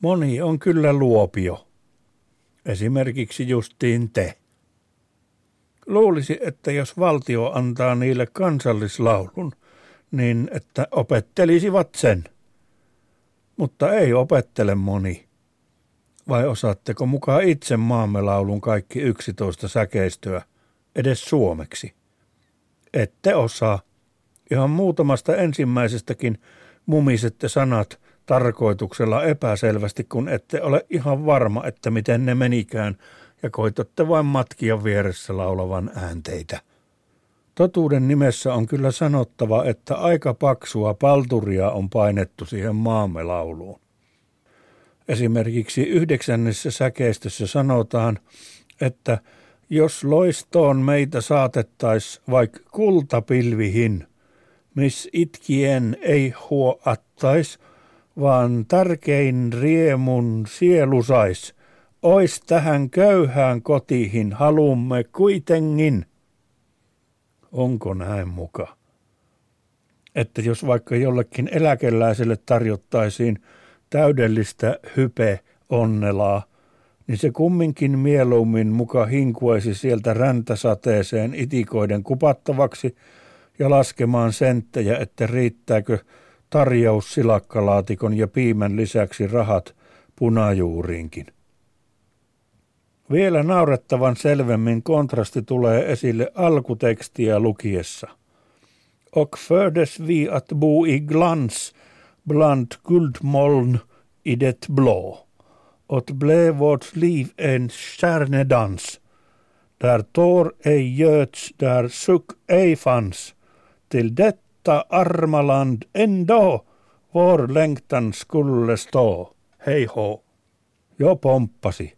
Moni on kyllä luopio. Esimerkiksi justiin te. Luulisi, että jos valtio antaa niille kansallislaulun, niin että opettelisivat sen. Mutta ei opettele moni. Vai osaatteko mukaan itse maamme laulun kaikki 11 säkeistöä, edes suomeksi? Ette osaa. Ihan muutamasta ensimmäisestäkin mumisette sanat tarkoituksella epäselvästi, kun ette ole ihan varma, että miten ne menikään, ja koitatte vain matkia vieressä laulavan äänteitä. Totuuden nimessä on kyllä sanottava, että aika paksua palturia on painettu siihen maamme lauluun. Esimerkiksi yhdeksännessä säkeistössä sanotaan, että jos loistoon meitä saatettais vaik kultapilvihin, miss itkien ei huoattais, vaan tärkein riemun sielu sais, ois tähän köyhään kotihin halumme kuitenkin. Onko näin muka? Että jos vaikka jollekin eläkeläiselle tarjottaisiin täydellistä hype onnelaa, niin se kumminkin mieluummin muka hinkuaisi sieltä räntäsateeseen itikoiden kupattavaksi ja laskemaan senttejä, että riittääkö tarjous silakkalaatikon ja piimän lisäksi rahat punajuuriinkin. Vielä naurettavan selvemmin kontrasti tulee esille alkutekstiä lukiessa. Och fördes vi att bo i glans bland guldmoln i det blå. Och blev vårt liv en stjärnedans. Där tår ej göts, där suck ej fanns. Till detta arma land ändå vår längtan skulle stå. Hei ho. Jo pomppasi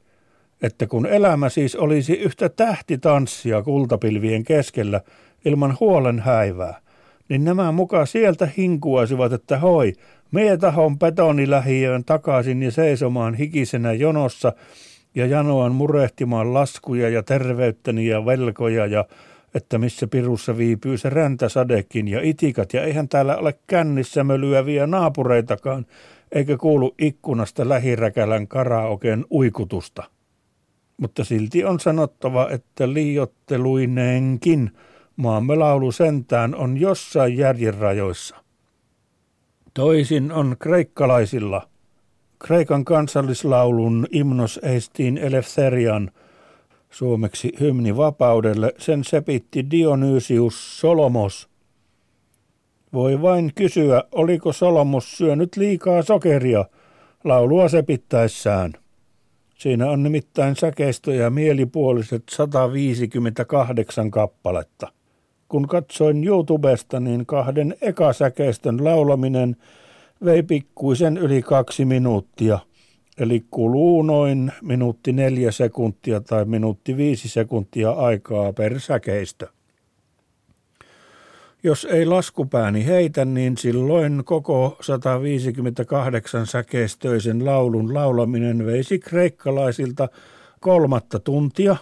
että kun elämä siis olisi yhtä tähtitanssia kultapilvien keskellä ilman huolen häivää, niin nämä mukaan sieltä hinkuaisivat, että hoi, mie tahon betonilähiöön takaisin ja seisomaan hikisenä jonossa ja janoan murehtimaan laskuja ja terveyttäni ja velkoja ja että missä pirussa viipyy se räntäsadekin ja itikat ja eihän täällä ole kännissä mölyäviä naapureitakaan, eikä kuulu ikkunasta lähiräkälän karaoken uikutusta mutta silti on sanottava, että liiotteluineenkin maamme laulu sentään on jossain järjen rajoissa. Toisin on kreikkalaisilla. Kreikan kansallislaulun Imnos Eistiin Eleftherian suomeksi hymni vapaudelle, sen sepitti Dionysius Solomos. Voi vain kysyä, oliko Solomos syönyt liikaa sokeria laulua sepittäessään. Siinä on nimittäin säkeistöjä mielipuoliset 158 kappaletta. Kun katsoin YouTubesta, niin kahden ekasäkeistön laulaminen vei pikkuisen yli kaksi minuuttia, eli kuluu noin minuutti neljä sekuntia tai minuutti viisi sekuntia aikaa per säkeistö. Jos ei laskupääni heitä, niin silloin koko 158 säkeistöisen laulun laulaminen veisi kreikkalaisilta kolmatta tuntia.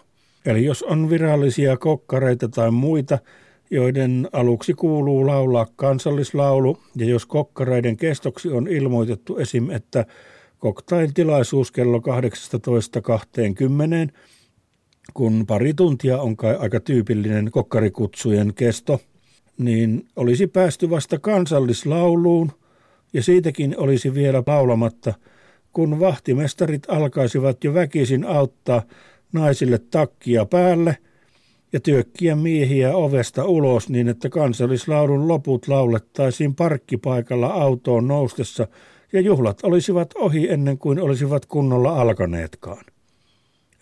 Eli jos on virallisia kokkareita tai muita, joiden aluksi kuuluu laulaa kansallislaulu, ja jos kokkareiden kestoksi on ilmoitettu esim. että koktain tilaisuus kello 18.20, kun pari tuntia on kai aika tyypillinen kokkarikutsujen kesto – niin olisi päästy vasta kansallislauluun ja siitäkin olisi vielä laulamatta, kun vahtimestarit alkaisivat jo väkisin auttaa naisille takkia päälle ja työkkiä miehiä ovesta ulos niin, että kansallislaulun loput laulettaisiin parkkipaikalla autoon noustessa ja juhlat olisivat ohi ennen kuin olisivat kunnolla alkaneetkaan.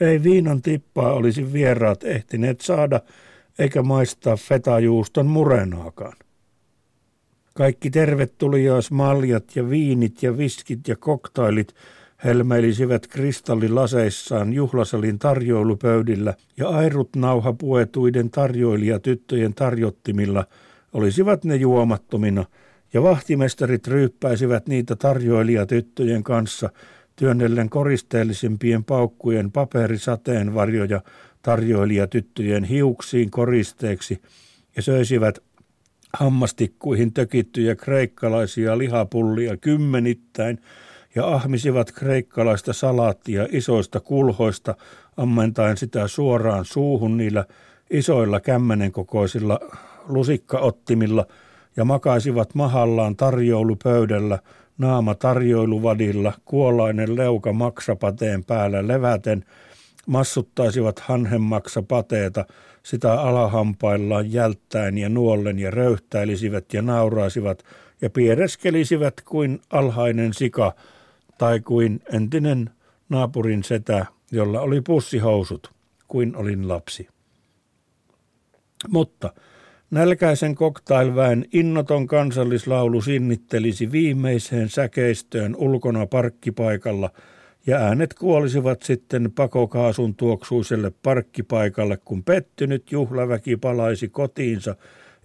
Ei viinan tippaa olisi vieraat ehtineet saada – eikä maistaa fetajuuston murenaakaan. Kaikki tervetuliaismaljat ja viinit ja viskit ja koktailit helmeilisivät kristallilaseissaan juhlasalin tarjoilupöydillä ja airut nauhapuetuiden tarjoilijatyttöjen tarjottimilla olisivat ne juomattomina ja vahtimestarit ryyppäisivät niitä tarjoilijatyttöjen kanssa työnnellen koristeellisimpien paukkujen paperisateenvarjoja tarjoilijatyttöjen hiuksiin koristeeksi ja söisivät hammastikkuihin tökittyjä kreikkalaisia lihapullia kymmenittäin ja ahmisivat kreikkalaista salaattia isoista kulhoista, ammentaen sitä suoraan suuhun niillä isoilla kämmenen kokoisilla lusikkaottimilla ja makaisivat mahallaan tarjoulupöydällä, naama tarjoiluvadilla, kuolainen leuka maksapateen päällä leväten, massuttaisivat hanhenmaksapateeta, sitä alahampaillaan jälttäen ja nuollen ja röyhtäilisivät ja nauraisivat ja piereskelisivät kuin alhainen sika tai kuin entinen naapurin setä, jolla oli pussihousut, kuin olin lapsi. Mutta nälkäisen koktailväen innoton kansallislaulu sinnittelisi viimeiseen säkeistöön ulkona parkkipaikalla – ja äänet kuolisivat sitten pakokaasun tuoksuiselle parkkipaikalle, kun pettynyt juhlaväki palaisi kotiinsa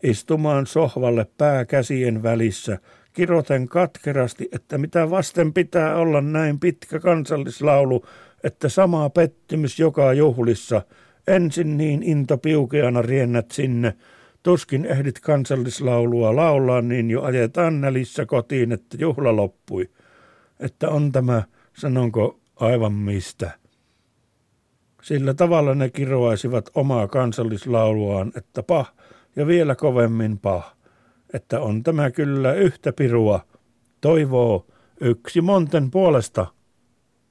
istumaan sohvalle pää käsien välissä, kiroten katkerasti, että mitä vasten pitää olla näin pitkä kansallislaulu, että sama pettymys joka juhlissa, ensin niin into piukeana riennät sinne, tuskin ehdit kansallislaulua laulaa, niin jo ajetaan nälissä kotiin, että juhla loppui. Että on tämä sanonko aivan mistä. Sillä tavalla ne kiroaisivat omaa kansallislauluaan, että pah ja vielä kovemmin pah, että on tämä kyllä yhtä pirua, toivoo yksi monten puolesta.